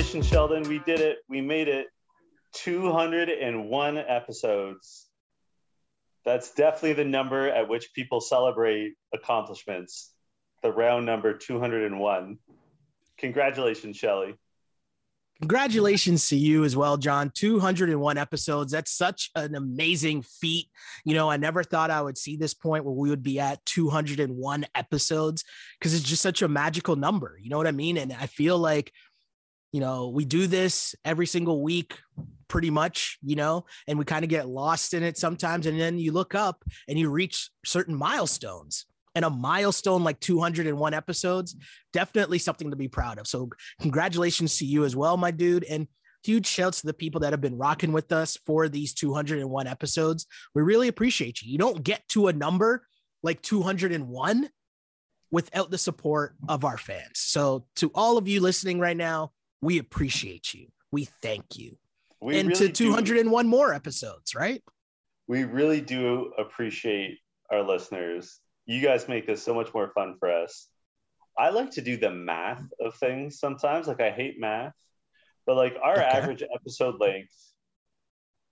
Congratulations, Sheldon. We did it. We made it 201 episodes. That's definitely the number at which people celebrate accomplishments. The round number 201. Congratulations, Shelly. Congratulations to you as well, John. 201 episodes. That's such an amazing feat. You know, I never thought I would see this point where we would be at 201 episodes because it's just such a magical number. You know what I mean? And I feel like, you know, we do this every single week pretty much, you know, and we kind of get lost in it sometimes. And then you look up and you reach certain milestones and a milestone like 201 episodes, definitely something to be proud of. So, congratulations to you as well, my dude. And huge shouts to the people that have been rocking with us for these 201 episodes. We really appreciate you. You don't get to a number like 201 without the support of our fans. So, to all of you listening right now, we appreciate you. We thank you. We and really to 201 do. more episodes, right? We really do appreciate our listeners you guys make this so much more fun for us. I like to do the math of things sometimes. Like I hate math, but like our okay. average episode length,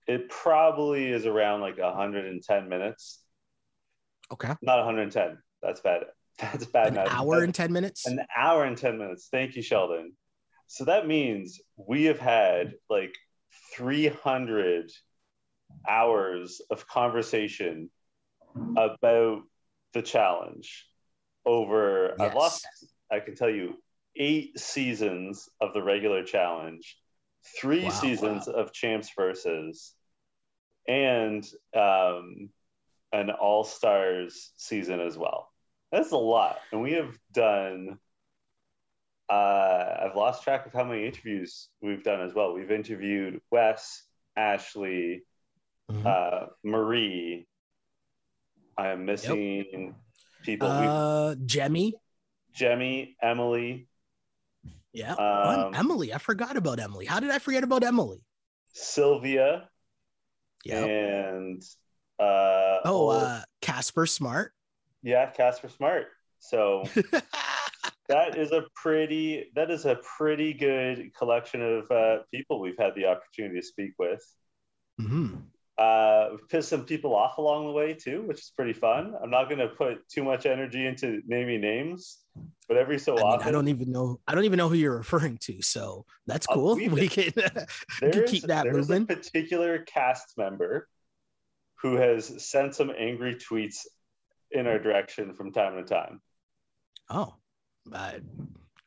it probably is around like 110 minutes. Okay. Not 110. That's bad. That's bad. An math. hour and 10 minutes? An hour and 10 minutes. Thank you, Sheldon. So that means we have had like 300 hours of conversation about the challenge over yes. I've lost I can tell you eight seasons of the regular challenge, three wow, seasons wow. of champs versus, and um, an all stars season as well. That's a lot, and we have done. Uh, I've lost track of how many interviews we've done as well. We've interviewed Wes, Ashley, mm-hmm. uh, Marie, I am missing yep. people. Uh, Jemmye. Jemmye, Emily. Yeah. Um, Emily. I forgot about Emily. How did I forget about Emily? Sylvia. Yeah. And uh, oh, uh, Casper Smart. Yeah, Casper Smart. So that is a pretty that is a pretty good collection of uh, people we've had the opportunity to speak with. Mm-hmm. Uh, we've pissed some people off along the way too, which is pretty fun. I'm not going to put too much energy into naming names, but every so I often, mean, I don't even know. I don't even know who you're referring to, so that's cool. We can, we can keep that there's moving. a particular cast member who has sent some angry tweets in our direction from time to time. Oh, uh,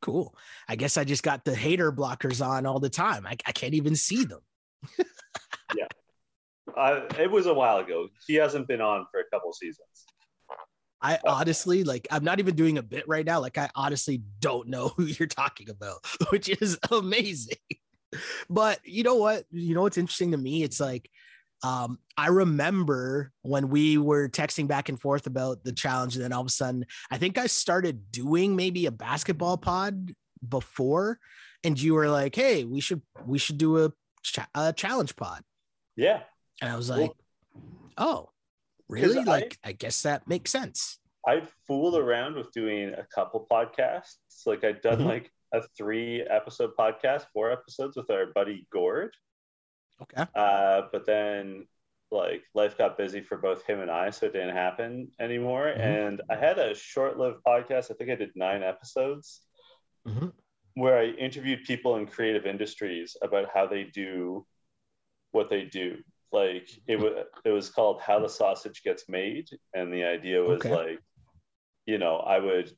cool. I guess I just got the hater blockers on all the time. I, I can't even see them. yeah. Uh, it was a while ago. He hasn't been on for a couple seasons. I honestly like I'm not even doing a bit right now. Like I honestly don't know who you're talking about, which is amazing. But you know what? You know what's interesting to me? It's like um, I remember when we were texting back and forth about the challenge, and then all of a sudden, I think I started doing maybe a basketball pod before, and you were like, "Hey, we should we should do a, cha- a challenge pod." Yeah, and I was like, well, oh, really? Like, I, I guess that makes sense. I'd fooled around with doing a couple podcasts. Like I'd done mm-hmm. like a three episode podcast, four episodes with our buddy Gord. Okay. Uh, but then like life got busy for both him and I, so it didn't happen anymore. Mm-hmm. And I had a short lived podcast. I think I did nine episodes mm-hmm. where I interviewed people in creative industries about how they do what they do like it was it was called how the sausage gets made and the idea was okay. like you know i would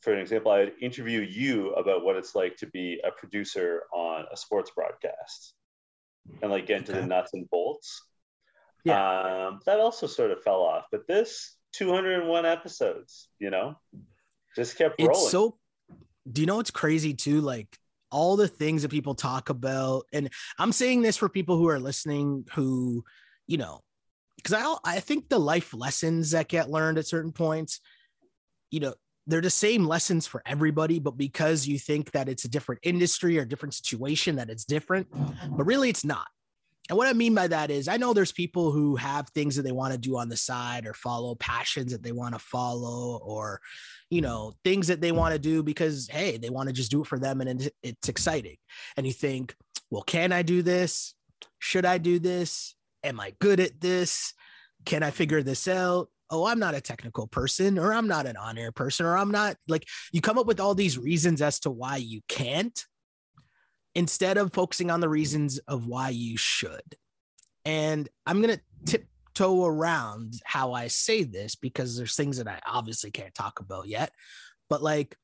for an example i'd interview you about what it's like to be a producer on a sports broadcast and like get into okay. the nuts and bolts. Yeah. Um, that also sort of fell off but this 201 episodes you know just kept rolling. it's so do you know what's crazy too? Like all the things that people talk about and i'm saying this for people who are listening who you know because i i think the life lessons that get learned at certain points you know they're the same lessons for everybody but because you think that it's a different industry or different situation that it's different but really it's not and what I mean by that is, I know there's people who have things that they want to do on the side or follow passions that they want to follow or, you know, things that they want to do because, hey, they want to just do it for them and it's exciting. And you think, well, can I do this? Should I do this? Am I good at this? Can I figure this out? Oh, I'm not a technical person, or I'm not an on air person, or I'm not like you come up with all these reasons as to why you can't instead of focusing on the reasons of why you should. And I'm going to tiptoe around how I say this because there's things that I obviously can't talk about yet. But like,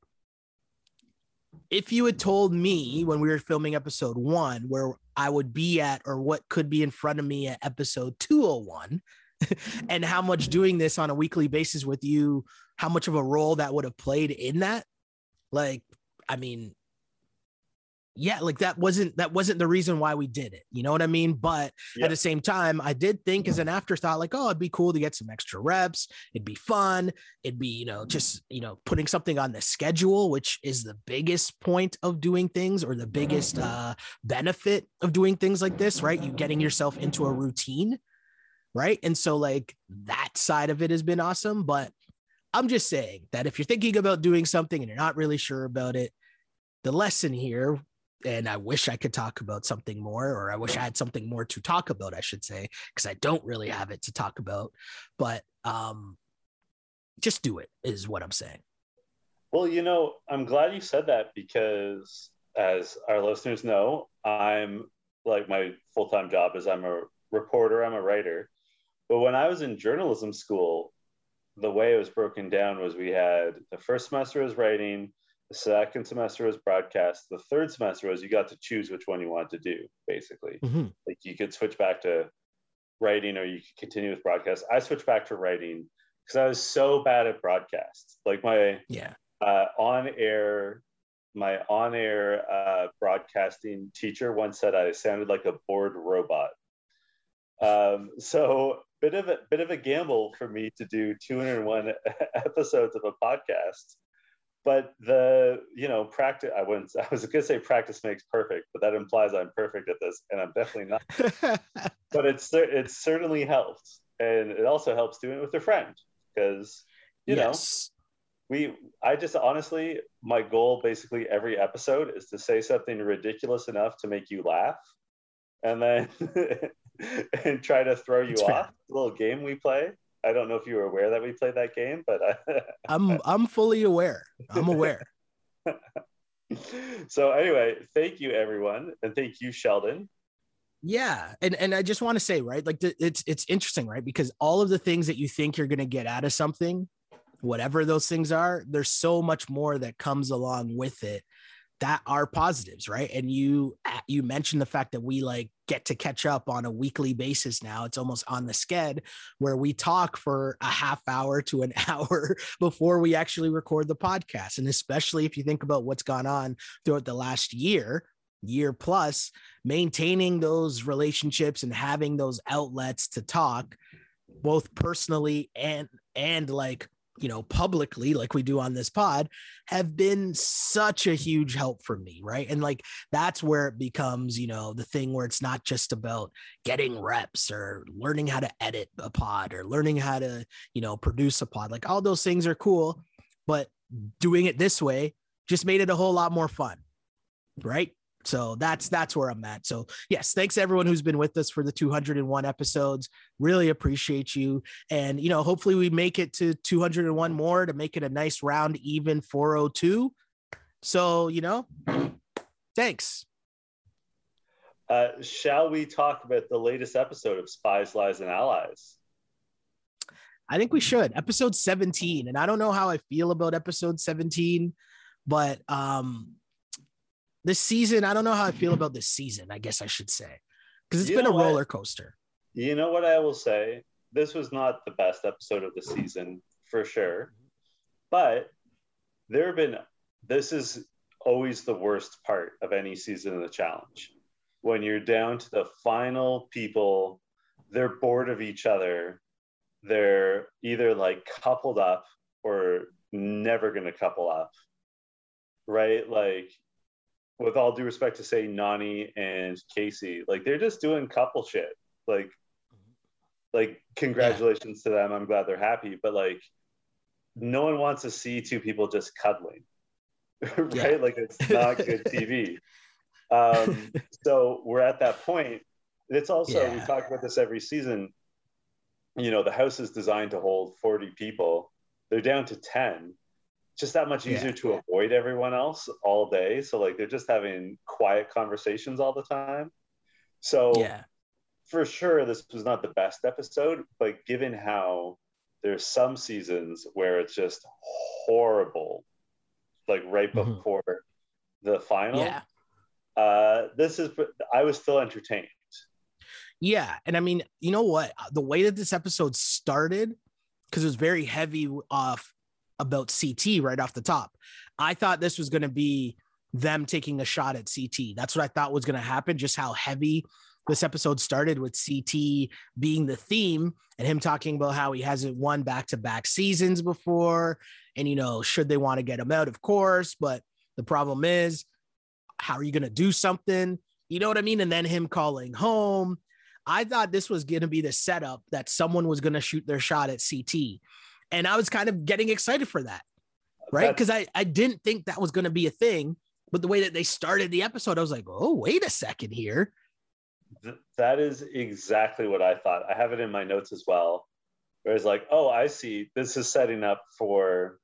if you had told me when we were filming episode one where I would be at or what could be in front of me at episode 201 and how much doing this on a weekly basis with you, how much of a role that would have played in that, like, I mean, yeah, like that wasn't that wasn't the reason why we did it. You know what I mean? But yep. at the same time, I did think as an afterthought, like, oh, it'd be cool to get some extra reps. It'd be fun. It'd be, you know, just you know, putting something on the schedule, which is the biggest point of doing things or the biggest uh, benefit of doing things like this, right? You getting yourself into a routine, right? And so, like that side of it has been awesome. But I'm just saying that if you're thinking about doing something and you're not really sure about it, the lesson here and I wish I could talk about something more, or I wish I had something more to talk about, I should say, because I don't really have it to talk about. But um, just do it, is what I'm saying. Well, you know, I'm glad you said that because, as our listeners know, I'm like my full time job is I'm a reporter, I'm a writer. But when I was in journalism school, the way it was broken down was we had the first semester was writing, the second semester was broadcast. The third semester was you got to choose which one you wanted to do, basically. Mm-hmm. Like you could switch back to writing or you could continue with broadcast. I switched back to writing because I was so bad at broadcast. Like my yeah uh, on air, my on air uh, broadcasting teacher once said I sounded like a bored robot. Um, so bit of a bit of a gamble for me to do 201 episodes of a podcast but the you know practice i wouldn't i was gonna say practice makes perfect but that implies i'm perfect at this and i'm definitely not but it's it certainly helped and it also helps doing it with a friend because you yes. know we i just honestly my goal basically every episode is to say something ridiculous enough to make you laugh and then and try to throw you off little game we play I don't know if you were aware that we played that game, but I, uh, I'm I'm fully aware. I'm aware. so anyway, thank you everyone, and thank you Sheldon. Yeah, and and I just want to say, right, like the, it's it's interesting, right, because all of the things that you think you're going to get out of something, whatever those things are, there's so much more that comes along with it that are positives right and you you mentioned the fact that we like get to catch up on a weekly basis now. It's almost on the sked where we talk for a half hour to an hour before we actually record the podcast. And especially if you think about what's gone on throughout the last year year plus maintaining those relationships and having those outlets to talk both personally and and like you know, publicly, like we do on this pod, have been such a huge help for me. Right. And like that's where it becomes, you know, the thing where it's not just about getting reps or learning how to edit a pod or learning how to, you know, produce a pod. Like all those things are cool, but doing it this way just made it a whole lot more fun. Right. So that's that's where I'm at. So yes, thanks everyone who's been with us for the 201 episodes. Really appreciate you. And you know, hopefully we make it to 201 more to make it a nice round even 402. So, you know, thanks. Uh, shall we talk about the latest episode of Spies, Lies, and Allies? I think we should. Episode 17. And I don't know how I feel about episode 17, but um this season, I don't know how I feel about this season, I guess I should say, because it's you been a roller coaster. You know what I will say? This was not the best episode of the season for sure, but there have been, this is always the worst part of any season of the challenge. When you're down to the final people, they're bored of each other. They're either like coupled up or never going to couple up. Right? Like with all due respect to say Nany and Kaycee, like they're just doing couple shit. Like, like congratulations yeah. to them. I'm glad they're happy, but like, no one wants to see two people just cuddling, right? Yeah. Like it's not good TV. Um, so we're at that point. It's also yeah. we talk about this every season. You know, the house is designed to hold 40 people. They're down to 10 just that much easier yeah. to avoid everyone else all day. So like they're just having quiet conversations all the time. So yeah, for sure this was not the best episode, but given how there's some seasons where it's just horrible, like right mm-hmm. before the final. Yeah. Uh, this is I was still entertained. Yeah, and I mean, you know what? The way that this episode started, because it was very heavy off about CT right off the top. I thought this was going to be them taking a shot at CT. That's what I thought was going to happen, just how heavy this episode started with CT being the theme and him talking about how he hasn't won back to back seasons before. And, you know, should they want to get him out, of course. But the problem is, how are you going to do something? You know what I mean? And then him calling home. I thought this was going to be the setup that someone was going to shoot their shot at CT. And I was kind of getting excited for that, right? Because I, I didn't think that was going to be a thing. But the way that they started the episode, I was like, oh, wait a second here. that is exactly what I thought. I have it in my notes as well. Where it's like, oh, I see. This is setting up for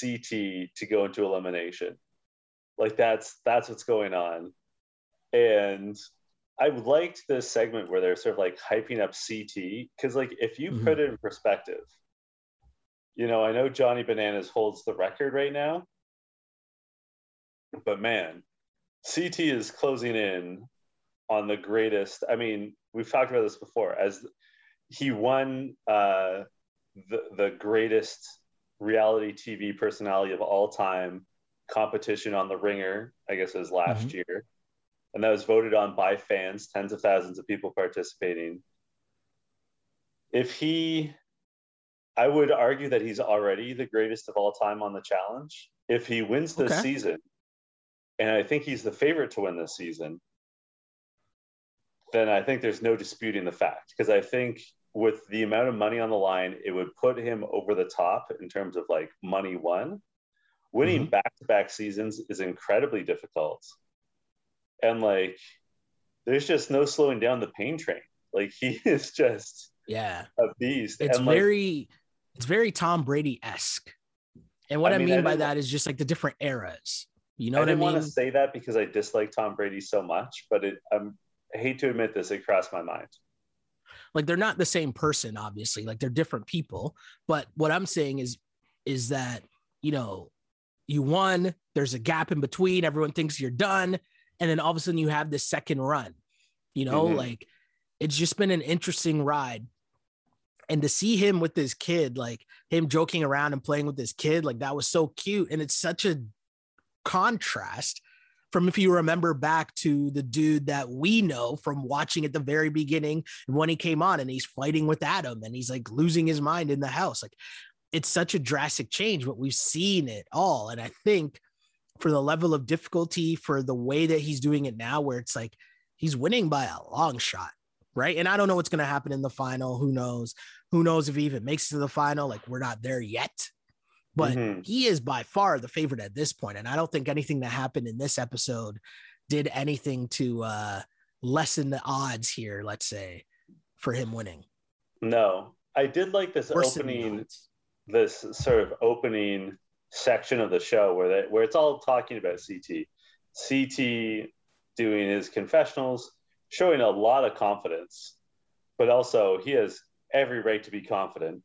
CT to go into elimination. Like that's that's what's going on. And I liked this segment where they're sort of like hyping up CT because, like, if you mm-hmm. put it in perspective, you know, I know Johnny Bananas holds the record right now, but man, CT is closing in on the greatest. I mean, we've talked about this before as he won uh, the the greatest reality TV personality of all time competition on the Ringer. I guess it was last mm-hmm. year, and that was voted on by fans, tens of thousands of people participating. If he I would argue that he's already the greatest of all time on the challenge. If he wins this okay. season, and I think he's the favorite to win this season, then I think there's no disputing the fact. Because I think with the amount of money on the line, it would put him over the top in terms of like money won. Winning back to back seasons is incredibly difficult. And like, there's just no slowing down the pain train. Like, he is just yeah a beast. It's and very like, it's very Tom Brady esque. And what I, I mean, I by that is just like the different eras. You know I what I mean? I want to say that because I dislike Tom Brady so much, but it, I'm, I hate to admit this, it crossed my mind. Like they're not the same person, obviously. Like they're different people. But what I'm saying is, is that you know, you won. There's a gap in between. Everyone thinks you're done, and then all of a sudden you have this second run. You know, mm-hmm. like it's just been an interesting ride and to see him with this kid like him joking around and playing with this kid like that was so cute. And it's such a contrast from if you remember back to the dude that we know from watching at the very beginning when he came on and he's fighting with Adam and he's like losing his mind in the house. Like it's such a drastic change but we've seen it all. And i think for the level of difficulty for the way that he's doing it now where it's like he's winning by a long shot right? And I don't know what's going to happen in the final. Who knows? Who knows if he even makes it to the final? Like we're not there yet. But mm-hmm. he is by far the favorite at this point, and I don't think anything that happened in this episode did anything to uh, lessen the odds here. Let's say for him winning. No, I did like this opening, this sort of opening section of the show where they, where it's all talking about CT. CT doing his confessionals, showing a lot of confidence, but also he has every right to be confident.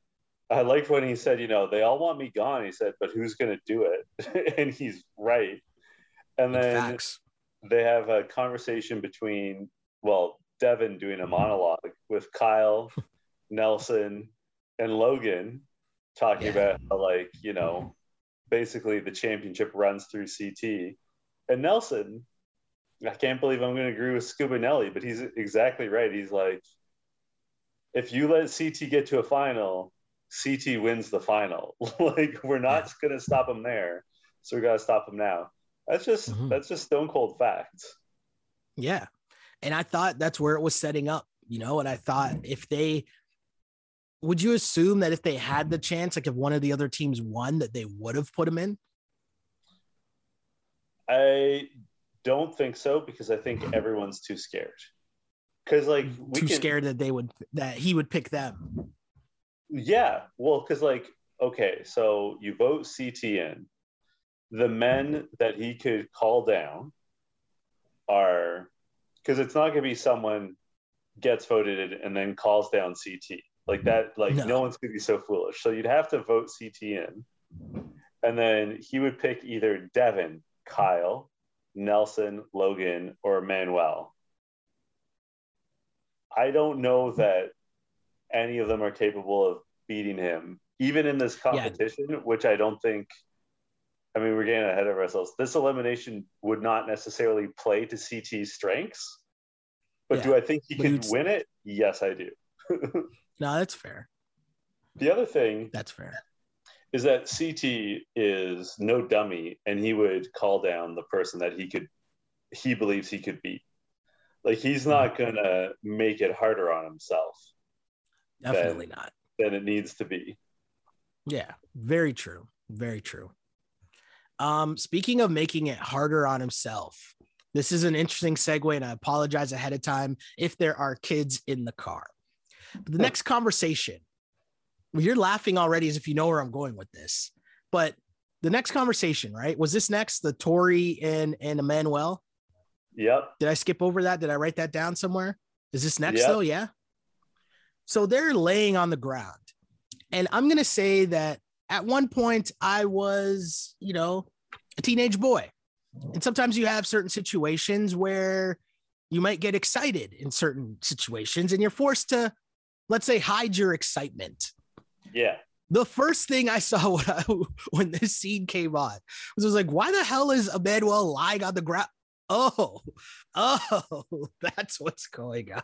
I liked when he said, you know, they all want me gone. He said, but who's going to do it? and he's right. And then Facts. they have a conversation between, well, Devin doing a monologue with Kyle, Nelson, and Logan talking yeah. about how, like, you know, basically the championship runs through CT. And Nelson I can't believe I'm going to agree with Scuba Nelly, but he's exactly right. He's like, if you let CT get to a final, CT wins the final. like we're not going to stop him there, so we got to stop him now. That's just mm-hmm. that's just stone cold facts. Yeah. And I thought that's where it was setting up, you know, and I thought if they would you assume that if they had the chance, like if one of the other teams won, that they would have put him in? I don't think so because I think everyone's too scared. Because like mm-hmm. we too can, scared that they would that he would pick them. Yeah, well, because like okay, so you vote CT in. The men that he could call down are because it's not going to be someone gets voted in and then calls down CT like that. Like no, no one's going to be so foolish. So you'd have to vote CT in, and then he would pick either Devin, Kyle, Nelson, Logan, or Manuel. I don't know that any of them are capable of beating him, even in this competition, yeah. which I don't think. I mean, we're getting ahead of ourselves. This elimination would not necessarily play to CT's strengths, but yeah. do I think he can win it? Yes, I do. no, that's fair. The other thing that's fair is that CT is no dummy and he would call down the person that he could he believes he could beat. Like he's not mm-hmm. gonna make it harder on himself. Definitely than, not. Than it needs to be. Yeah, very true. Very true. Um, speaking of making it harder on himself, this is an interesting segue, and I apologize ahead of time if there are kids in the car. But the next conversation you're laughing already as if you know where I'm going with this. But the next conversation, right? Was this next the Tori and and Emmanuel? Yep. Did I skip over that? Did I write that down somewhere? Is this next yep. though? Yeah. So they're laying on the ground. And I'm gonna say that at one point I was, you know, a teenage boy. And sometimes you have certain situations where you might get excited in certain situations and you're forced to, let's say, hide your excitement yeah. The first thing I saw when, I, when this scene came on was, was like, why the hell is Emmanuel lying on the ground? Oh, oh, that's what's going on.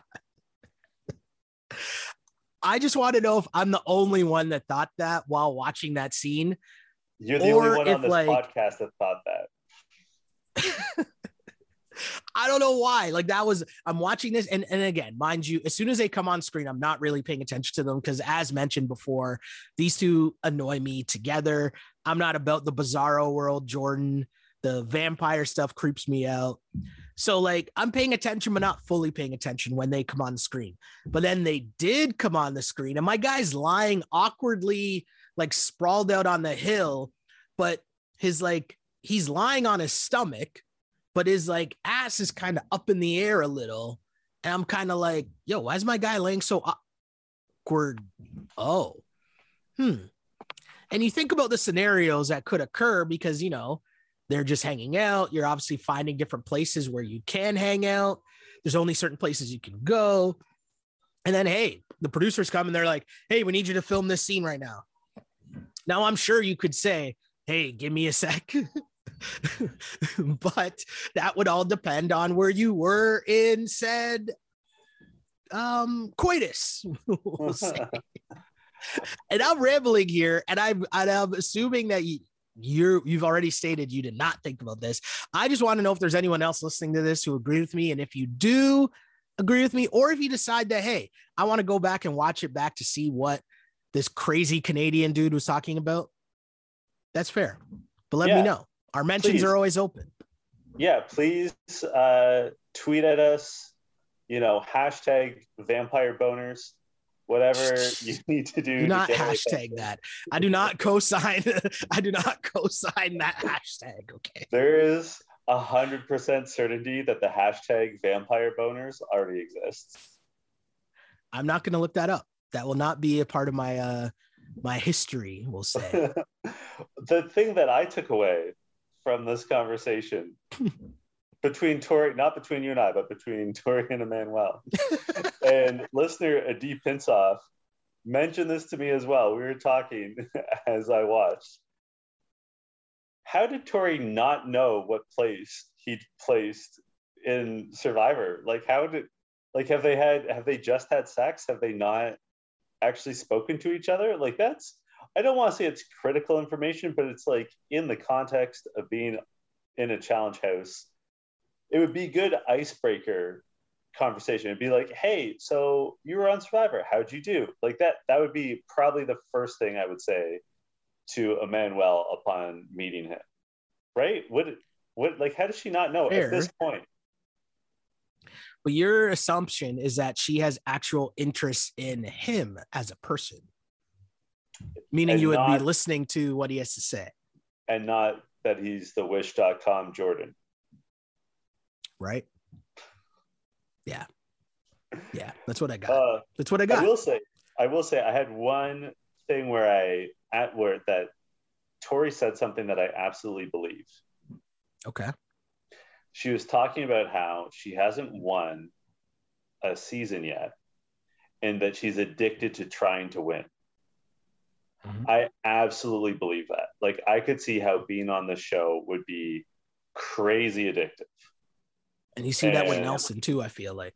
I just want to know if I'm the only one that thought that while watching that scene. You're the only one on this like, podcast that thought that. I don't know why. Like that was I'm watching this, and and again, mind you, as soon as they come on screen, I'm not really paying attention to them because, as mentioned before, these two annoy me together. I'm not about the bizarro world, Jordan. The vampire stuff creeps me out. So like I'm paying attention, but not fully paying attention when they come on the screen. But then they did come on the screen, and my guy's lying awkwardly, like sprawled out on the hill, but his like he's lying on his stomach but his like ass is kind of up in the air a little. And I'm kind of like, yo, why is my guy laying so awkward? Oh, hmm. And you think about the scenarios that could occur because, you know, they're just hanging out. You're obviously finding different places where you can hang out. There's only certain places you can go. And then, hey, the producers come and they're like, hey, we need you to film this scene right now. Now, I'm sure you could say, hey, give me a sec. but that would all depend on where you were in said um coitus. We'll and i'm rambling here and i'm and i'm assuming that you you're you've already stated you did not think about this. I just want to know if there's anyone else listening to this who agree with me and if you do agree with me or if you decide that hey i want to go back and watch it back to see what this crazy canadian dude was talking about that's fair. But let yeah. me know our mentions please. are always open. Yeah, please uh, tweet at us. You know, hashtag vampire boners. Whatever you need to do. Do not hashtag that. I do not co-sign. I do not co-sign that hashtag. Okay. There is a hundred percent certainty that the hashtag vampire boners already exists. I'm not going to look that up. That will not be a part of my uh my history. We'll say. the thing that I took away from this conversation between Tori, not between you and I, but between Tori and Emmanuel. and listener Adi Pinsoff mentioned this to me as well. We were talking as I watched. How did Tori not know what place he placed in Survivor? Like, how did, like, have they had, have they just had sex? Have they not actually spoken to each other? Like, that's I don't want to say it's critical information, but it's like in the context of being in a challenge house, it would be good icebreaker conversation. It'd be like, hey, so you were on Survivor. How'd you do? Like that, that would be probably the first thing I would say to Emmanuel upon meeting him. Right? What what like how does she not know Fair. at this point? But your assumption is that she has actual interest in him as a person. Meaning and you would not, be listening to what he has to say. And not that he's the wish.com Jordan. Right? Yeah. Yeah, that's what I got. Uh, that's what I got. I will say, I will say, I had one thing where I at where that Tori said something that I absolutely believe. Okay. She was talking about how she hasn't won a season yet, and that she's addicted to trying to win. Mm-hmm. I absolutely believe that. Like, I could see how being on the show would be crazy addictive. And you see and, that with Nelson too, I feel like.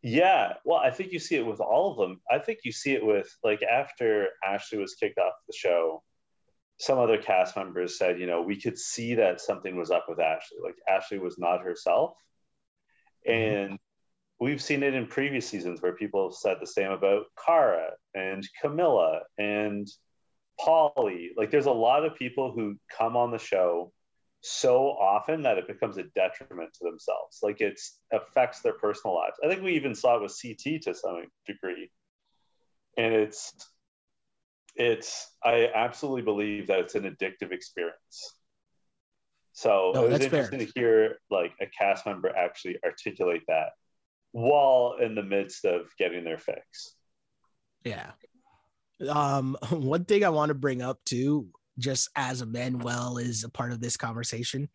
Yeah. Well, I think you see it with all of them. I think you see it with, like, after Ashley was kicked off the show, some other cast members said, you know, we could see that something was up with Ashley. Like, Ashley was not herself. Mm-hmm. And mm-hmm. we've seen it in previous seasons where people have said the same about Cara and Camila and Paulie. Like, there's a lot of people who come on the show so often that it becomes a detriment to themselves. Like it affects their personal lives. I think we even saw it with CT to some degree. And it's it's I absolutely believe that it's an addictive experience. So no, it was interesting fair. to hear like a cast member actually articulate that while in the midst of getting their fix. Yeah. Um, one thing I want to bring up too just as Emmanuel is a part of this conversation.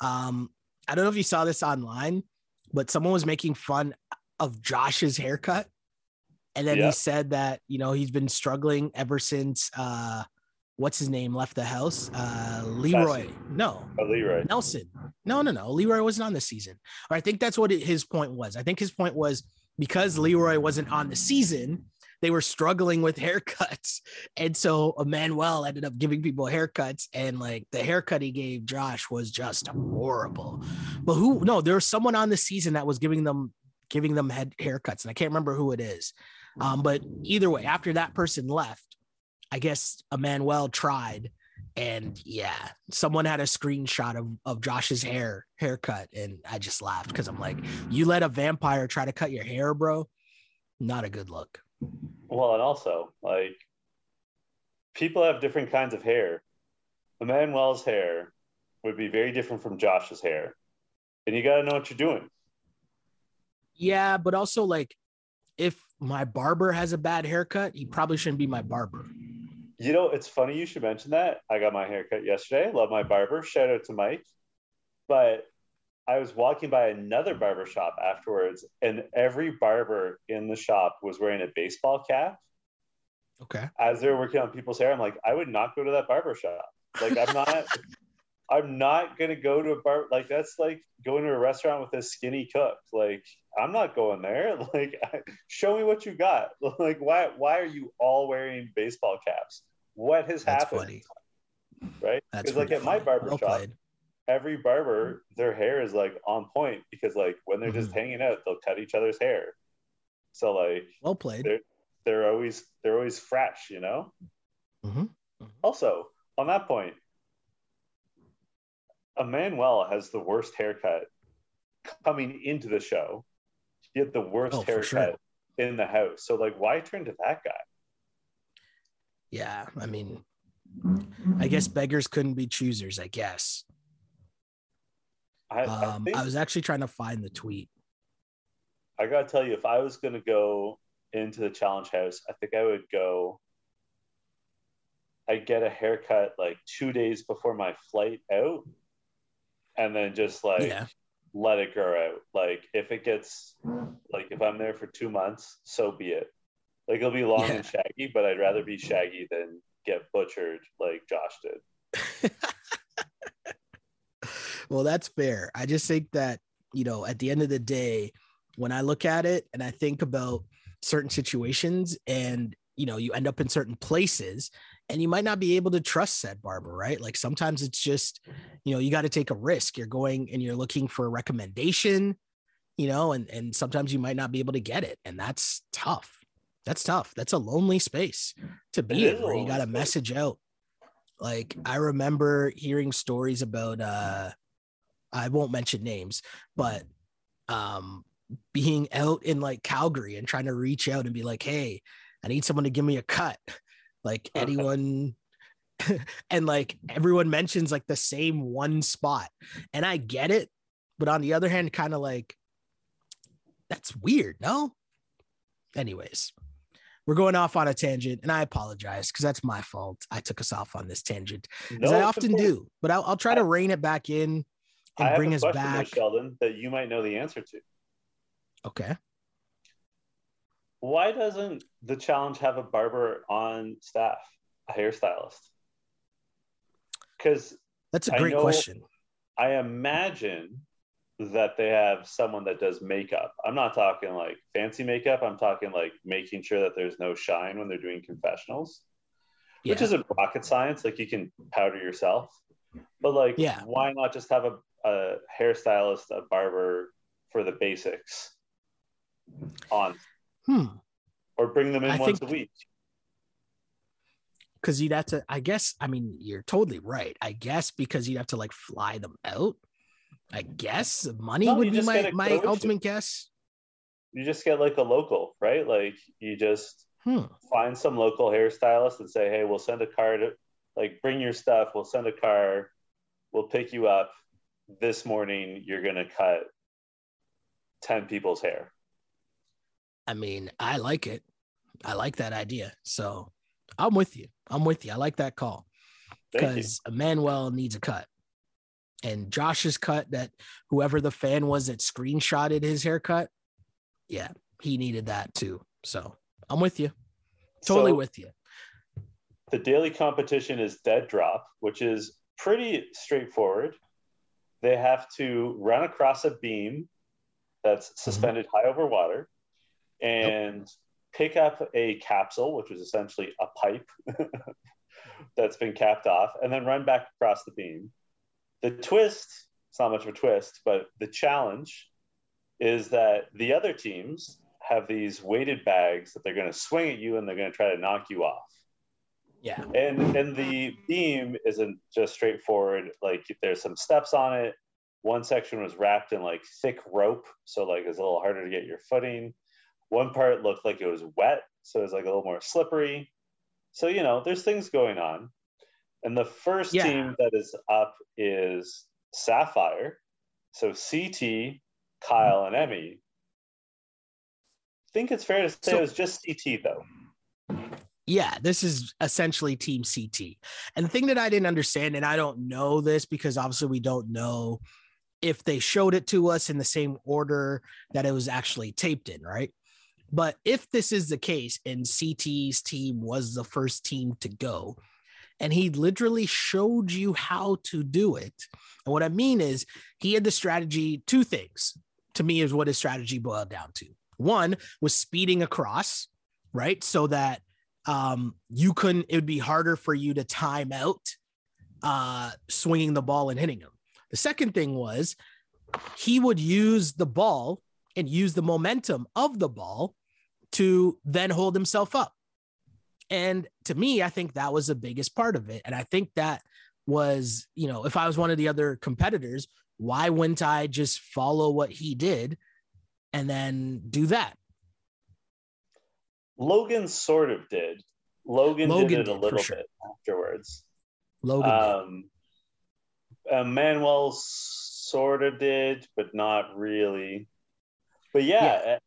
Um, I don't know if you saw this online, but someone was making fun of Josh's haircut. And then yeah. he said that, you know, he's been struggling ever since uh what's his name left the house? Uh Leroy. No. Oh, Leroy. Nelson. No, no, no. Leroy wasn't on the season. Or I think that's what his point was. I think his point was because Leroy wasn't on the season, they were struggling with haircuts. And so Emmanuel ended up giving people haircuts. And like the haircut he gave Josh was just horrible. But who no, there was someone on the season that was giving them giving them head haircuts. And I can't remember who it is. Um, but either way, after that person left, I guess Emmanuel tried. And yeah, someone had a screenshot of, of Josh's hair haircut. And I just laughed because I'm like, you let a vampire try to cut your hair, bro. Not a good look. Well, and also like people have different kinds of hair. Emmanuel's hair would be very different from Josh's hair, and you got to know what you're doing. Yeah, but also like if my barber has a bad haircut, he probably shouldn't be my barber. You know, it's funny you should mention that. I got my haircut yesterday. Love my barber. Shout out to Mike. But I was walking by another barber shop afterwards, and every barber in the shop was wearing a baseball cap. Okay. As they're working on people's hair, I'm like, I would not go to that barber shop. Like, I'm not, I'm not gonna go to a bar. Like, that's like going to a restaurant with a skinny cook. Like, I'm not going there. Like, show me what you got. Like, why, why are you all wearing baseball caps? What has that's happened? Funny. Right? Because like at my barber well shop, played every barber, their hair is like on point because like when they're mm-hmm. just hanging out, they'll cut each other's hair. So like, well played. They're, they're always they're always fresh, you know. Mm-hmm. Mm-hmm. Also, on that point, Emmanuel has the worst haircut coming into the show. He had the worst oh, haircut sure. in the house. So like, why turn to that guy? Yeah, I mean, I guess beggars couldn't be choosers. I guess. I, um, I, I was actually trying to find the tweet. I gotta tell you, if I was gonna go into the challenge house, I think I would go. I'd get a haircut like two days before my flight out, and then just like yeah. let it grow out. Like if it gets like if I'm there for two months, so be it. Like it'll be long yeah. and shaggy, but I'd rather be shaggy than get butchered like Josh did. well, that's fair. I just think that, you know, at the end of the day, when I look at it and I think about certain situations and you know, you end up in certain places and you might not be able to trust said barber, right? Like sometimes it's just, you know, you got to take a risk. You're going and you're looking for a recommendation, you know, and and sometimes you might not be able to get it, and that's tough. That's tough. That's a lonely space to be in where you got to message out. Like I remember hearing stories about uh I won't mention names, but um being out in like Calgary and trying to reach out and be like, "Hey, I need someone to give me a cut." Like anyone and like everyone mentions like the same one spot. And I get it, but on the other hand kind of like that's weird, no? Anyways, we're going off on a tangent and I apologize because that's my fault. I took us off on this tangent as I often do, but I'll, I'll try to rein it back in and bring us back. Sheldon, that you might know the answer to. Okay. Why doesn't the challenge have a barber on staff, a hairstylist? Because that's a great know, question. I imagine that they have someone that does makeup. I'm not talking like fancy makeup. I'm talking like making sure that there's no shine when they're doing confessionals, yeah. which isn't rocket science. Like you can powder yourself, but like, yeah. why not just have a, a hairstylist, a barber for the basics on, hmm. or bring them in I once think, a week? Because you'd have to, I guess. I mean, you're totally right. I guess because you'd have to like fly them out I guess money no, would be my, my ultimate guess. You just get like a local, right? Like you just hmm. find some local hairstylist and say, hey, we'll send a car to like bring your stuff, we'll send a car, we'll pick you up. This morning you're gonna cut 10 people's hair. I mean, I like it. I like that idea. So I'm with you. I'm with you. I like that call because Emmanuel needs a cut and Josh's cut that whoever the fan was that screenshotted his haircut, yeah, he needed that too. So I'm with you. Totally so, with you. The daily competition is dead drop, which is pretty straightforward. They have to run across a beam that's mm-hmm. suspended mm-hmm. high over water and yep. pick up a capsule, which is essentially a pipe that's been capped off, and then run back across the beam the twist, it's not much of a twist, but the challenge is that the other teams have these weighted bags that they're going to swing at you and they're going to try to knock you off. Yeah. And and the beam isn't just straightforward. Like there's some steps on it. One section was wrapped in like thick rope, so like it's a little harder to get your footing. One part looked like it was wet, so it was like a little more slippery. So you know, there's things going on. And the first yeah. team that is up is Sapphire. So CT, Kyle, and Emmy. I think it's fair to say so, it was just CT though. Yeah, this is essentially Team CT. And the thing that I didn't understand, and I don't know this because obviously we don't know if they showed it to us in the same order that it was actually taped in, right? But if this is the case and CT's team was the first team to go, and he literally showed you how to do it. And what I mean is, he had the strategy, two things to me is what his strategy boiled down to. One was speeding across, right? So that um, you couldn't, it would be harder for you to time out uh, swinging the ball and hitting him. The second thing was he would use the ball and use the momentum of the ball to then hold himself up. And to me, I think that was the biggest part of it. And I think that was, you know, if I was one of the other competitors, why wouldn't I just follow what he did and then do that? Logan sort of did. Logan, Logan did it a little sure. bit afterwards. Logan um, Manuel sort of did, but not really. But yeah, yeah,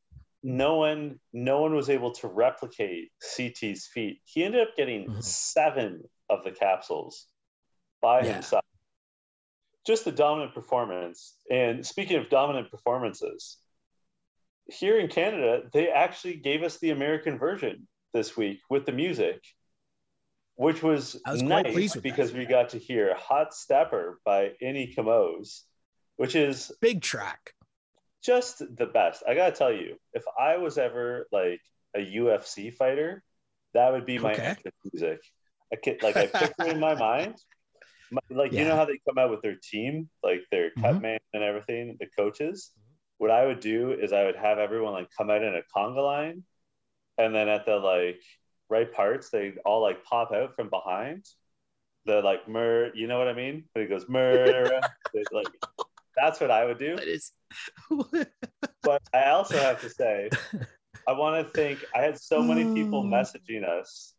no one no one was able to replicate CT's feat. He ended up getting mm-hmm. seven of the capsules by yeah. himself. Just the dominant performance. And speaking of dominant performances, here in Canada, they actually gave us the American version this week with the music, which was, was nice because that. we got to hear Hot Stepper by Ini Kamoze, which is big track just the best. I gotta tell you, if I was ever like a UFC fighter, That would be my Okay. music. I could, like I picture in my mind. My, like you know how they come out with their team, like their cut Mhm. man and everything, the coaches. What I would do is I would have everyone like come out in a conga line, and then at the like right parts, they all like pop out from behind. The like mur, you know what I mean? When it goes mur, like that's what I would do. That is. But I also have to say, I want to thank. I had so many people Mm. messaging us,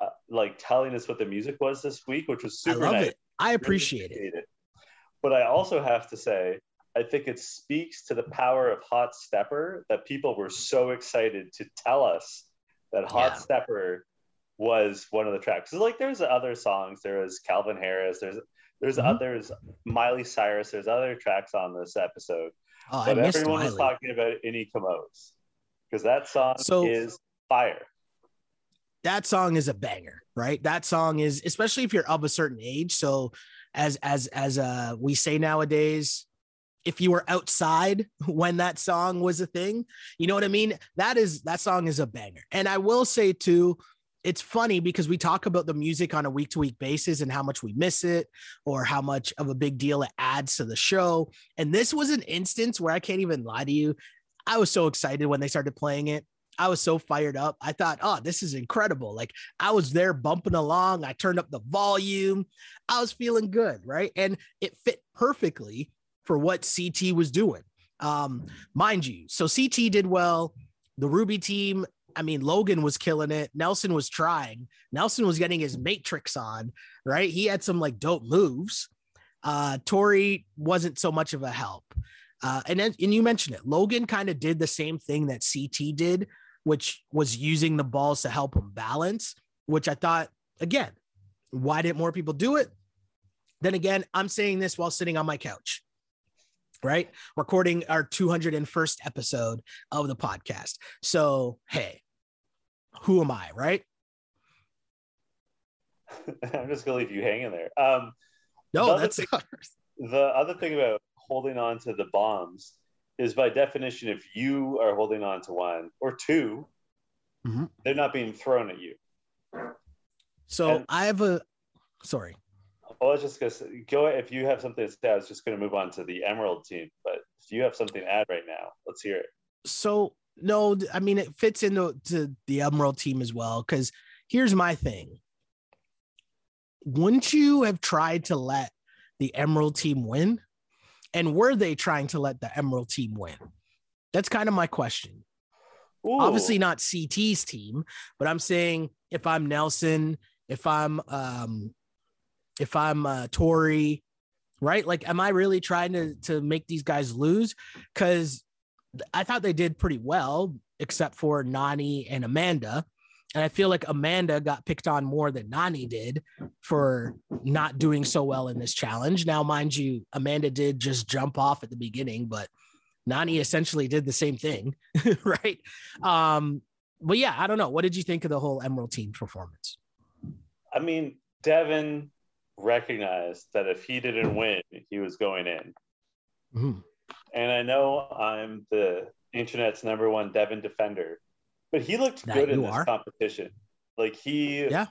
uh, like telling us what the music was this week, which was super. I love nice. it. I Really appreciate it. it. But I also have to say, I think it speaks to the power of Hot Stepper that people were so excited to tell us that Hot Yeah. Stepper was one of the tracks. like there's other songs, there was Calvin Harris, there's there's Mhm. others, Miley Cyrus, there's other tracks on this episode. Oh, But everyone was talking about Ini Kamoze because that song So- is fire. that song is a banger, right? That song is especially if you're of a certain age. So as as as uh we say nowadays, if you were outside when that song was a thing, you know what I mean? That is that song is a banger. And I will say too, it's funny because we talk about the music on a week to week basis and how much we miss it or how much of a big deal it adds to the show. And this was an instance where I can't even lie to you. I was so excited when they started playing it. I was so fired up. I thought, oh, this is incredible. Like I was there bumping along. I turned up the volume. I was feeling good, right? And it fit perfectly for what CT was doing. Um, mind you, so CT did well. The Ruby team, I mean, Logan was killing it. Nelson was trying. Nelson was getting his matrix on, right? He had some like dope moves. Uh, Tori wasn't so much of a help. Uh, and then, and you mentioned it. Logan kind of did the same thing that CT did, which was using the balls to help him balance. Which I thought, again, why didn't more people do it? Then again, I'm saying this while sitting on my couch, right? Recording our 201st episode of the podcast. So, hey, who am I, right? I'm just gonna leave you hanging there. Um, No, Another that's thing- the other thing about holding on to the bombs is by definition, if you are holding on to one or 2 Mhm. they're not being thrown at you. so. and- I have a sorry. I was just gonna say, go if you have something to say. I was just gonna move on to the Emerald team, but if you have something to add right now, let's hear it. so no, I mean it fits into to the Emerald team as well. Because here's my thing: wouldn't you have tried to let the Emerald team win? And were they trying to let the Emerald team win? That's kind of my question. Ooh. Obviously not CT's team, but I'm saying if I'm Nelson, if I'm um if I'm uh Tori, right? Like am I really trying to to make these guys lose? Cuz I thought they did pretty well except for Nany and Amanda. And I feel like Amanda got picked on more than Nany did for not doing so well in this challenge. Now, mind you, Amanda did just jump off at the beginning, but Nany essentially did the same thing, right? Um, but yeah, I don't know. What did you think of the whole Emerald team performance? I mean, Devin recognized that if he didn't win, he was going in. Mhm. And I know I'm the internet's number one Devin defender, but he looked That good in this are. competition. Like he, Yeah.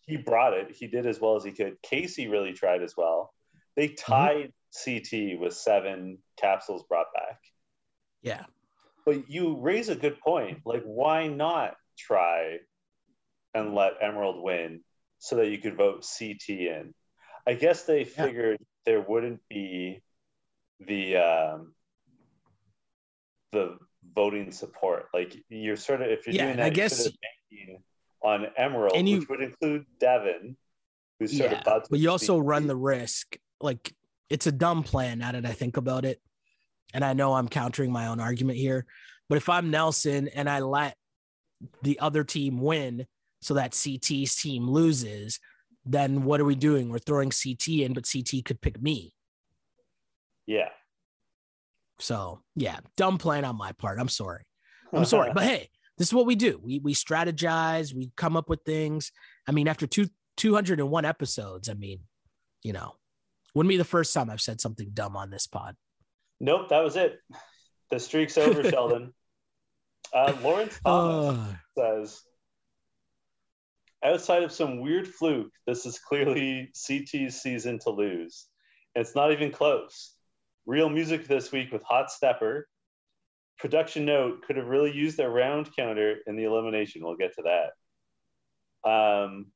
he brought it. He did as well as he could. Kaycee really tried as well. They Mm-hmm. tied CT with seven capsules brought back. Yeah. But you raise a good point. Like, why not try and let Emerald win so that you could vote CT in? I guess they figured there wouldn't be the um, the voting support. Like you're sort of if you're Yeah, doing that, I guess- sort of banking on Emerald, And you- which would include Devin, who's sort Yeah. of about to But you also run the risk. Like it's a dumb plan now that I think about it. And I know I'm countering my own argument here. But if I'm Nelson and I let the other team win so that CT's team loses, then what are we doing? We're throwing CT in, but CT could pick me. yeah. So yeah, dumb plan on my part. I'm sorry. I'm sorry. But hey, this is what we do. We we strategize, we come up with things. I mean, after two 201 episodes, I mean, you know, wouldn't be the first time I've said something dumb on this pod. Nope, that was it. The streak's over, Sheldon. Uh, Lawrence Thomas Uh, says, outside of some weird fluke, this is clearly CT's season to lose. And it's not even close. Real music this week with Hot Stepper. Production note could have really used their round counter in the elimination. We'll get to that. Um,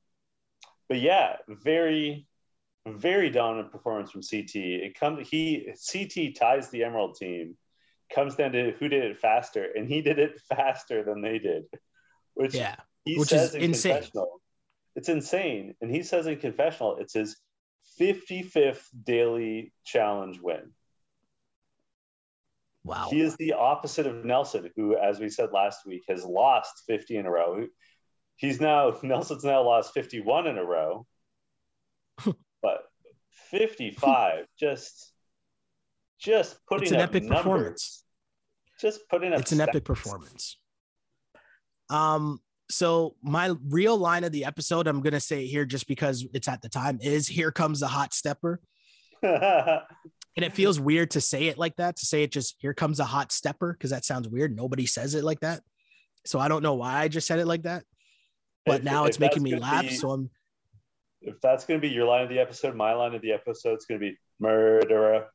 but yeah, very, very dominant performance from CT. It comes he CT ties the Emerald team, comes down to who did it faster, and he did it faster than they did, which Yeah. he Which says is in insane. confessional. It's insane. And he says in confessional, it's his 55th daily challenge win. Wow. He is the opposite of Nelson, who, as we said last week, has lost 50 in a row. He's now, Nelson's now lost 51 in a row. but 55, just, just putting It's an epic numbers. performance. Just putting up it's an epic performance. Um, so my real line of the episode, I'm gonna say it here just because it's at the time, is here comes the hot stepper. And it feels weird to say it like that, to say it just here comes a hot stepper, because that sounds weird. Nobody says it like that. So I don't know why I just said it like that. But If- now if it's making me laugh. be- So I'm if that's going to be your line of the episode, my line of the episode is going to be murderer.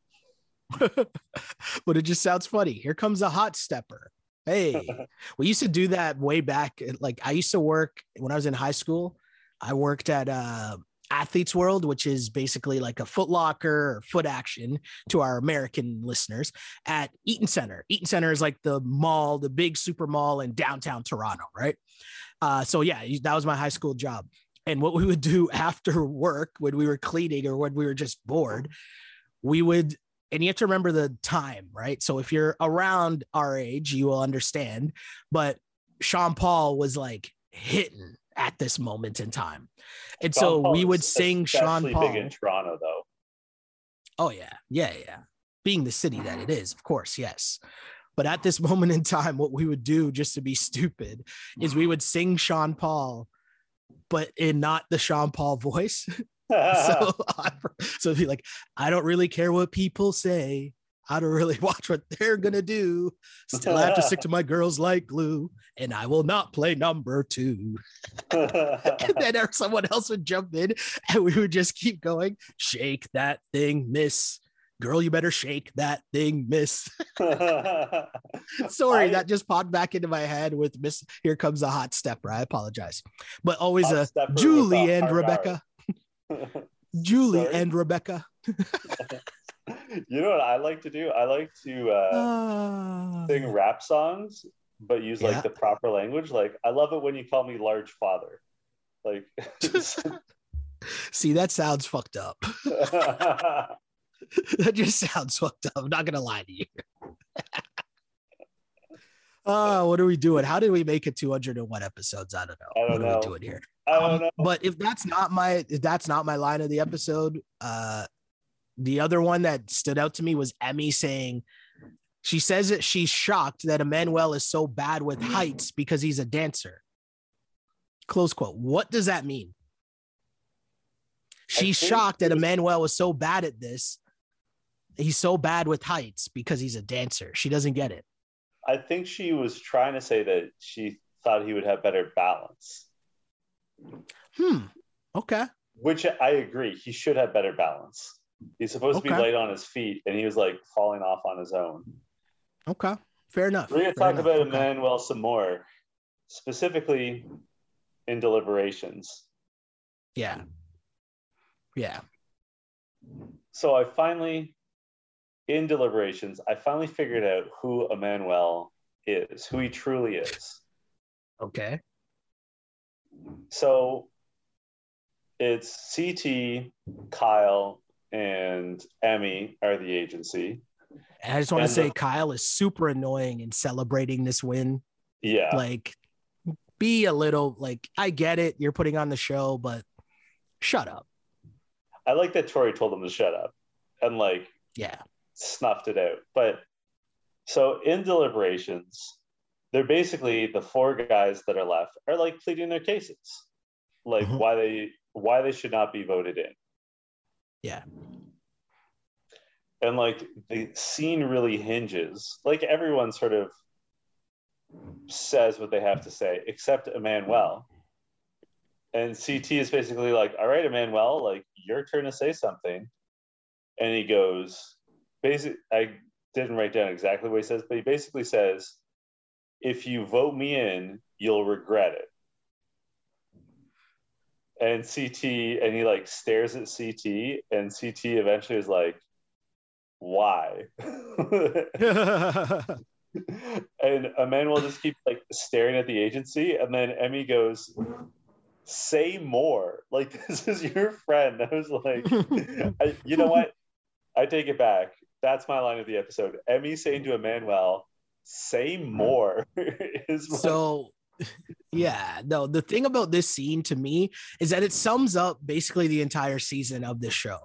but it just sounds funny. Here comes a hot stepper. Hey, we used to do that way back. Like I used to work when I was in high school. I worked at uh, Athletes World, which is basically like a Foot Locker or Foot Action to our American listeners at Eaton Center. Eaton Center is like the mall, the big super mall in downtown Toronto, right? Uh, so yeah, that was my high school job. And what we would do after work when we were cleaning or when we were just bored, we would and you have to remember the time, right? So if you're around our age, you will understand. But Sean Paul was like hitting at this moment in time. And so Paul we would sing Sean Paul. big in Toronto, though. Oh yeah, yeah, yeah. Being the city that it is, of course, yes. But at this moment in time, what we would do just to be stupid is we would sing Sean Paul, but in not the Sean Paul voice. so, so it'd be like, I don't really care what people say. I don't really watch what they're gonna do. Still have to stick to my girls like glue, and I will not play number two. and then someone else would jump in, and we would just keep going. Shake that thing, miss. Girl, you better shake that thing, miss. Sorry, I- that just popped back into my head with Miss. Here comes a hot stepper. I apologize, but always a Julie and Rebecca. Julie Sorry? and Rebecca. you know what I like to do? I like to uh, Ah. sing rap songs, but use like the proper language. Like, I love it when you call me large father. Like, See, that sounds fucked up. that just sounds fucked up. I'm not gonna lie to you. Oh, what are we doing? How did we make it 201 episodes? I don't know. I don't what are know. we doing here? I don't Um, know. But if that's not my if that's not my line of the episode, uh the other one that stood out to me was Emmy saying she says that she's shocked that Emmanuel is so bad with heights because he's a dancer. Close quote. What does that mean? She's shocked that Emmanuel was so bad at this. He's so bad with heights because he's a dancer. She doesn't get it. I think she was trying to say that she thought he would have better balance, Hmm. Okay. which I agree. He should have better balance. He's supposed to be Okay. light on his feet, and he was like falling off on his own. Okay. Fair enough. We're to Fair talk enough. about Okay. Emmanuel some more, specifically in deliberations. Yeah. Yeah. So I finally, in deliberations, I finally figured out who Emmanuel is, who he truly is. Okay. So it's CT, Kyle, and Emmy are the agency. And I just want to say the- Kyle is super annoying in celebrating this win. Yeah. Like, be a little like, I get it. You're putting on the show, but shut up. I like that Tori told him to shut up and like Yeah. snuffed it out. But so in deliberations, they're basically the four guys that are left are like pleading their cases, like Mhm. why they why they should not be voted in. Yeah. And like the scene really hinges. Like everyone sort of says what they have to say, except Emmanuel. and CT is basically like, all right, Emmanuel, like your turn to say something. And he goes, basically, I didn't write down exactly what he says, but he basically says, if you vote me in, you'll regret it. And CT, and he like stares at CT, and CT eventually is like, why? and Emmanuel just keeps like staring at the agency, and then Emmy goes, "Say more! Like this is your friend." I was like, I, "You know what? I take it back. That's my line of the episode." Emmy saying to Emmanuel, "Say more." is so. Yeah, no, the thing about this scene to me is that it sums up basically the entire season of this show.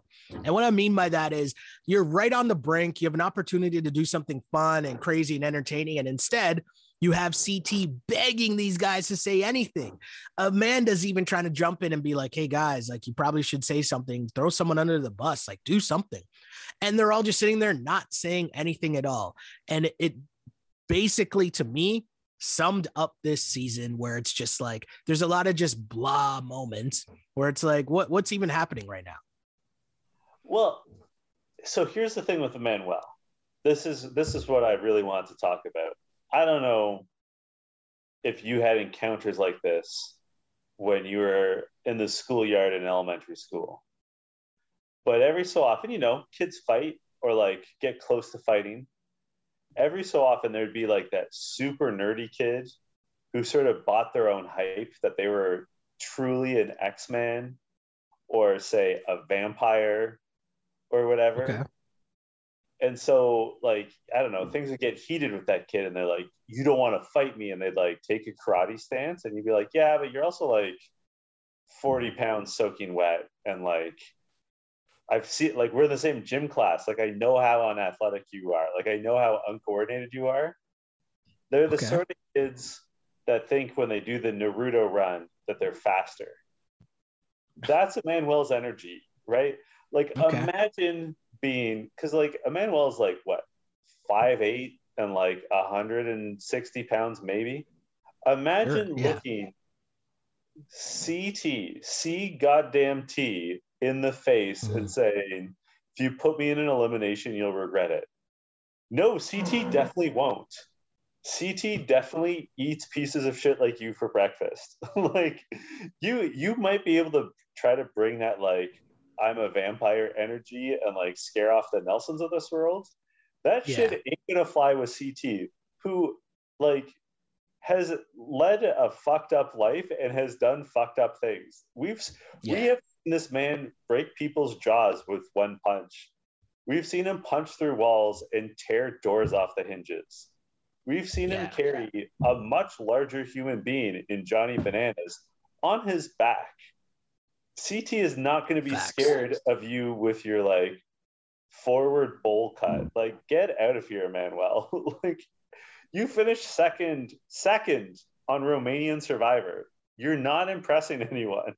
And what I mean by that is you're right on the brink. You have an opportunity to do something fun and crazy and entertaining. And instead, you have CT begging these guys to say anything. Amanda's even trying to jump in and be like, hey, guys, like you probably should say something, throw someone under the bus, like do something. And they're all just sitting there not saying anything at all. And it, it basically, to me, summed up this season where it's just like there's a lot of just blah moments where it's like what what's even happening right now well, so here's the thing with Emmanuel. This is this is what I really want to talk about. I don't know if you had encounters like this when you were in the schoolyard in elementary school. But every so often, you know, kids fight or like get close to fighting. Every so often there'd be like that super nerdy kid who sort of bought their own hype that they were truly an X-Man or say a vampire or whatever. Okay. And so, like, I don't know, things would get heated with that kid, and they're like, "You don't want to fight me," and they'd like take a karate stance, and you'd be like, "Yeah, but you're also like forty pounds soaking wet, and like." I've seen like we're in the same gym class. Like I know how unathletic you are. Like I know how uncoordinated you are. They're the okay. sort of kids that think when they do the Naruto run that they're faster. That's Emmanuel's energy, right? Like okay. imagine being because like Emmanuel is like what five eight and like hundred and sixty pounds maybe. Imagine sure, yeah. looking CT, C goddamn T in the face mm. and saying, if you put me in an elimination, you'll regret it. No, CT definitely won't. CT definitely eats pieces of shit like you for breakfast. like you you might be able to try to bring that like I'm a vampire energy and like scare off the Nelsons of this world. That yeah. shit ain't gonna fly with CT, who like has led a fucked up life and has done fucked up things. We've yeah. we have this man break people's jaws with one punch. We've seen him punch through walls and tear doors off the hinges. We've seen yeah. him carry a much larger human being in Johnny Bananas on his back CT is not going to be Facts. scared of you with your like forward bowl cut. Like, get out of here, Manuel. like, you finished second, second on Romanian Survivor. You're not impressing anyone.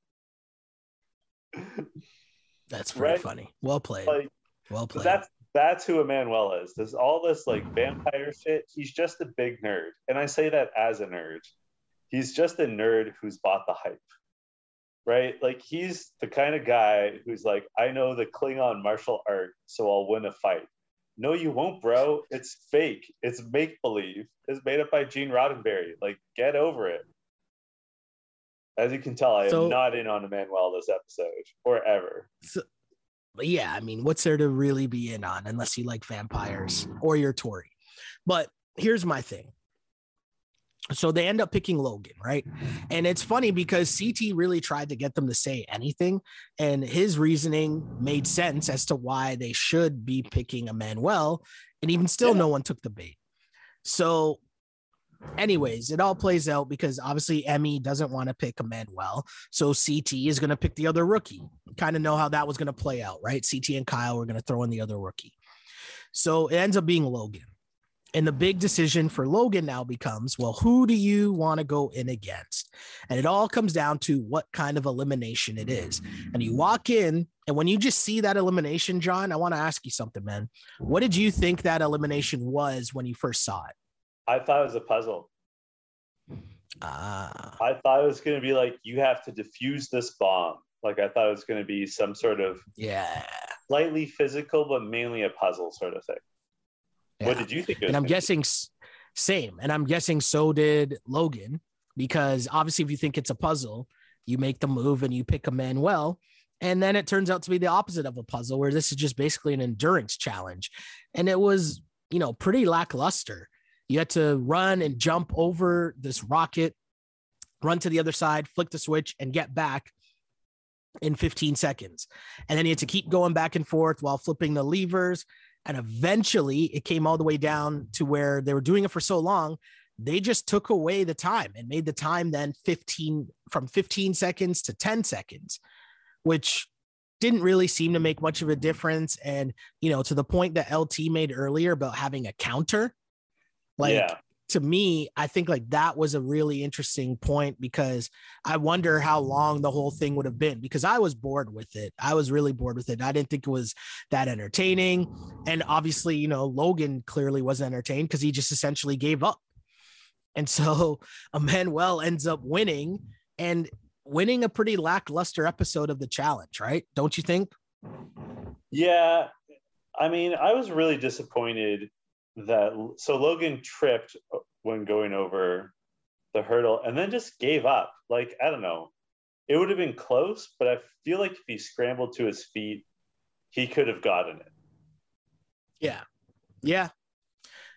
That's very right? funny. Well played. Like, well played. That's that's who Emmanuel is. There's all this like vampire shit. He's just a big nerd, and I say that as a nerd. He's just a nerd who's bought the hype right? Like he's the kind of guy who's like, I know the Klingon martial art, so I'll win a fight. No, you won't, bro. It's fake. It's make believe. It's made up by Gene Roddenberry. Like, get over it. As you can tell, I so, am not in on Emmanuel this episode or ever. So, yeah, I mean, what's there to really be in on unless you like vampires or you're Tori? But here's my thing so they end up picking Logan, right? And it's funny because CT really tried to get them to say anything, and his reasoning made sense as to why they should be picking Emmanuel, and even still, yeah. no one took the bait. So, anyways, it all plays out because obviously Emmy doesn't want to pick Emmanuel, so CT is going to pick the other rookie. Kind of know how that was going to play out, right? CT and Kyle were going to throw in the other rookie. So it ends up being Logan. And the big decision for Logan now becomes well, who do you want to go in against? And it all comes down to what kind of elimination it is. And you walk in, and when you just see that elimination, John, I want to ask you something, man. What did you think that elimination was when you first saw it? I thought it was a puzzle. Ah. I thought it was going to be like you have to defuse this bomb. Like I thought it was going to be some sort of yeah, slightly physical, but mainly a puzzle sort of thing. yeah. What did you think? and I'm gonna be? guessing same. And I'm guessing so did Logan, because obviously, if you think it's a puzzle, you make the move and you pick a Manuel. And then it turns out to be the opposite of a puzzle, where this is just basically an endurance challenge. And it was, you know, pretty lackluster. You had to run and jump over this rocket, run to the other side, flick the switch, and get back in 15 seconds. And then you had to keep going back and forth while flipping the levers. And eventually it came all the way down to where they were doing it for so long, they just took away the time and made the time then 15 from 15 seconds to 10 seconds, which didn't really seem to make much of a difference. And, you know, to the point that LT made earlier about having a counter, like yeah, to me, I think like that was a really interesting point because I wonder how long the whole thing would have been because I was bored with it. I was really bored with it. I didn't think it was that entertaining. And obviously, you know, Logan clearly wasn't entertained because he just essentially gave up. And so Emmanuel ends up winning and winning a pretty lackluster episode of the challenge, right? Don't you think? yeah. I mean, I was really disappointed that so Logan tripped uh, when going over the hurdle and then just gave up. Like I don't know, it would have been close, but I feel like if he scrambled to his feet, he could have gotten it. Yeah. Yeah.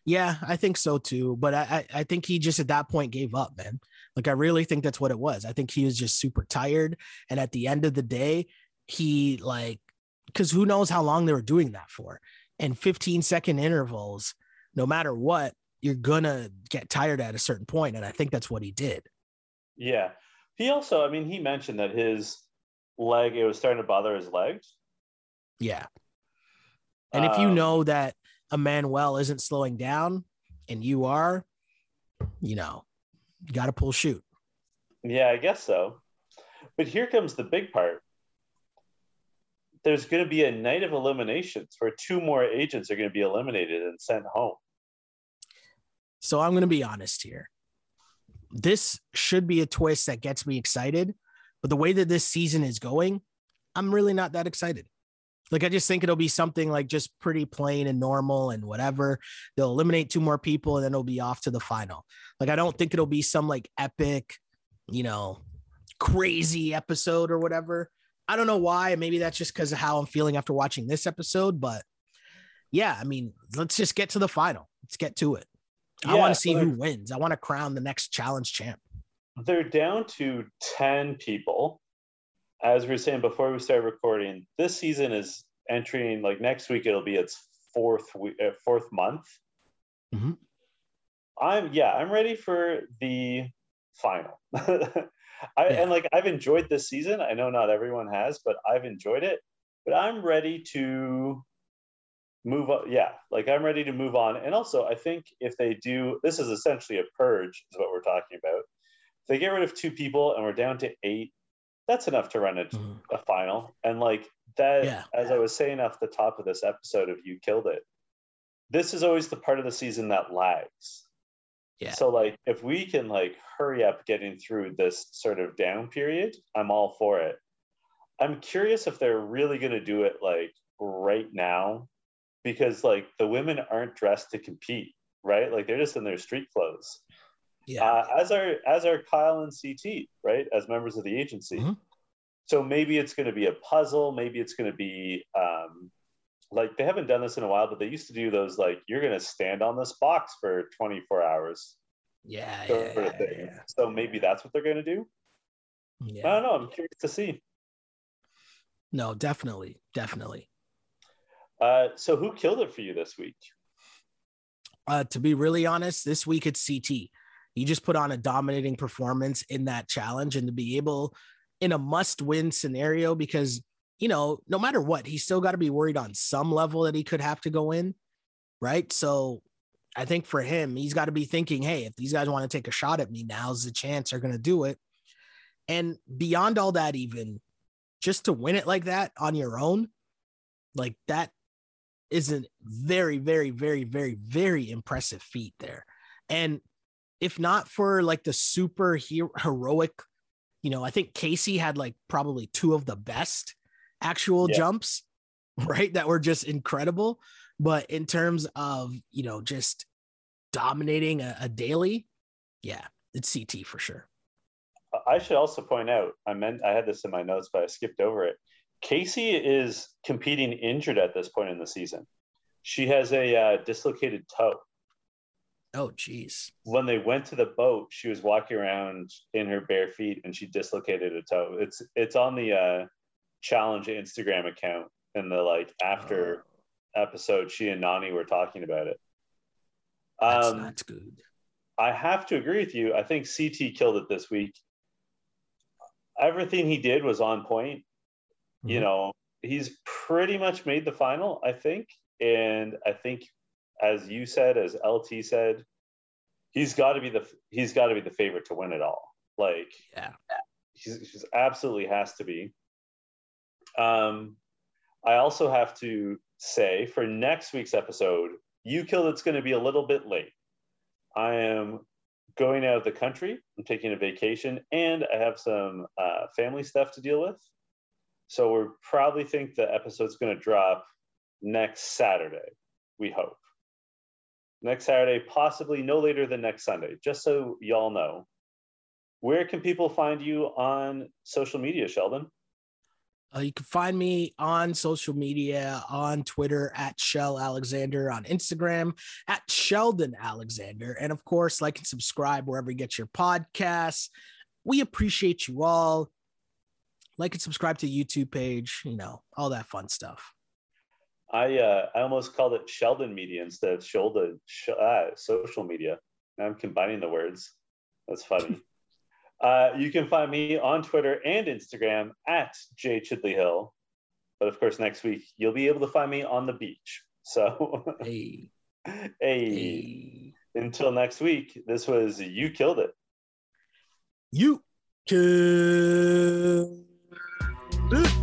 Yeah, I think so too. But I, I I think he just at that point gave up, man. Like I really think that's what it was. I think he was just super tired. And at the end of the day, he like because who knows how long they were doing that for. And 15 second intervals, no matter what, you're gonna get tired at a certain point. And I think that's what he did. Yeah. He also, I mean, he mentioned that his leg, it was starting to bother his legs. Yeah. And if you Um, know that Emmanuel isn't slowing down and you are, you know, you gotta pull shoot. Yeah, I guess so. But here comes the big part. There's going to be a night of eliminations where two more agents are going to be eliminated and sent home. So I'm going to be honest here. This should be a twist that gets me excited, but the way that this season is going, I'm really not that excited. Like I just think it'll be something like just pretty plain and normal and whatever. They'll eliminate two more people and then it'll be off to the final. Like I don't think it'll be some like epic, you know, crazy episode or whatever. I don't know why. Maybe that's just because of how I'm feeling after watching this episode, but yeah, I mean, let's just get to the final. Let's get to it. I want to see who wins. I want to crown the next challenge champ. They're down to 10 people. As we were saying before we started recording, this season is entering, like next week, it'll be its fourth week, uh, fourth month. Mhm. I'm, yeah, I'm ready for the final. I, Yeah. And like, I've enjoyed this season. I know not everyone has, but I've enjoyed it. But I'm ready to move on. Yeah, like I'm ready to move on. And also, I think if they do, this is essentially a purge, is what we're talking about. If they get rid of two people and we're down to eight, that's enough to run a, Mhm. a final. And like that, Yeah. as I was saying off the top of this episode of You Killed It, this is always the part of the season that lags. Yeah. So like if we can like hurry up getting through this sort of down period, I'm all for it. I'm curious if they're really going to do it like right now because like the women aren't dressed to compete, right? Like they're just in their street clothes. Yeah. Uh, as are as are Kyle and CT, right? As members of the agency. Mhm. So maybe it's going to be a puzzle. Maybe it's going to be um, like they haven't done this in a while, but they used to do those like you're going to stand on this box for 24 hours. yeah. sort Yeah. of thing. So maybe that's what they're going to do. yeah. I don't know. I'm curious to see. No, definitely. Definitely. Uh, so who killed it for you this week? Uh, to be really honest, this week it's CT. He just put on a dominating performance in that challenge and to be able in a must win scenario because, you know, no matter what, he's still got to be worried on some level that he could have to go in. Right. So I think for him, he's got to be thinking, hey, if these guys want to take a shot at me, now's the chance they're going to do it. And beyond all that, even just to win it like that on your own, like that is a very, very, very, very, very impressive feat there. And if not for like the super hero- heroic, you know, I think Kaycee had like probably two of the best actual Yeah. jumps, right? That were just incredible. But in terms of, you know, just dominating a, a daily, yeah, it's CT for sure. I should also point out, I meant I had this in my notes, but I skipped over it. Kaycee is competing injured at this point in the season. She has a uh, dislocated toe. Oh, geez. When they went to the boat, she was walking around in her bare feet and she dislocated a toe. It's it's on the uh, challenge Instagram account and the like after episode. She and Nany were talking about it. That's Um, not good. I have to agree with you. I think CT killed it this week. Everything he did was on point. You Mhm. know, he's pretty much made the final, I think. And I think, as you said, as LT said, he's got to be the he's got to be the favorite to win it all. Like, Yeah. he's, he's absolutely has to be. Um, I also have to say for next week's episode, you killed it's going to be a little bit late. I am going out of the country. I'm taking a vacation, and I have some uh, family stuff to deal with. So we're probably think the episode's going to drop next Saturday. We hope next Saturday, possibly no later than next Sunday. Just so y'all know, where can people find you on social media, Sheldon? Uh, you can find me on social media on Twitter at Shell Alexander, on Instagram at Sheldon Alexander. And of course, like and subscribe wherever you get your podcasts. We appreciate you all. Like and subscribe to the YouTube page, you know, all that fun stuff. I uh, I almost called it Sheldon Media instead of Sheldon sh- uh, social media. Now I'm combining the words. That's funny. Uh, you can find me on Twitter and Instagram at Jay Chidley Hill. But of course, next week you'll be able to find me on the beach. So, hey. hey. hey. Until next week, this was You Killed It. You killed it.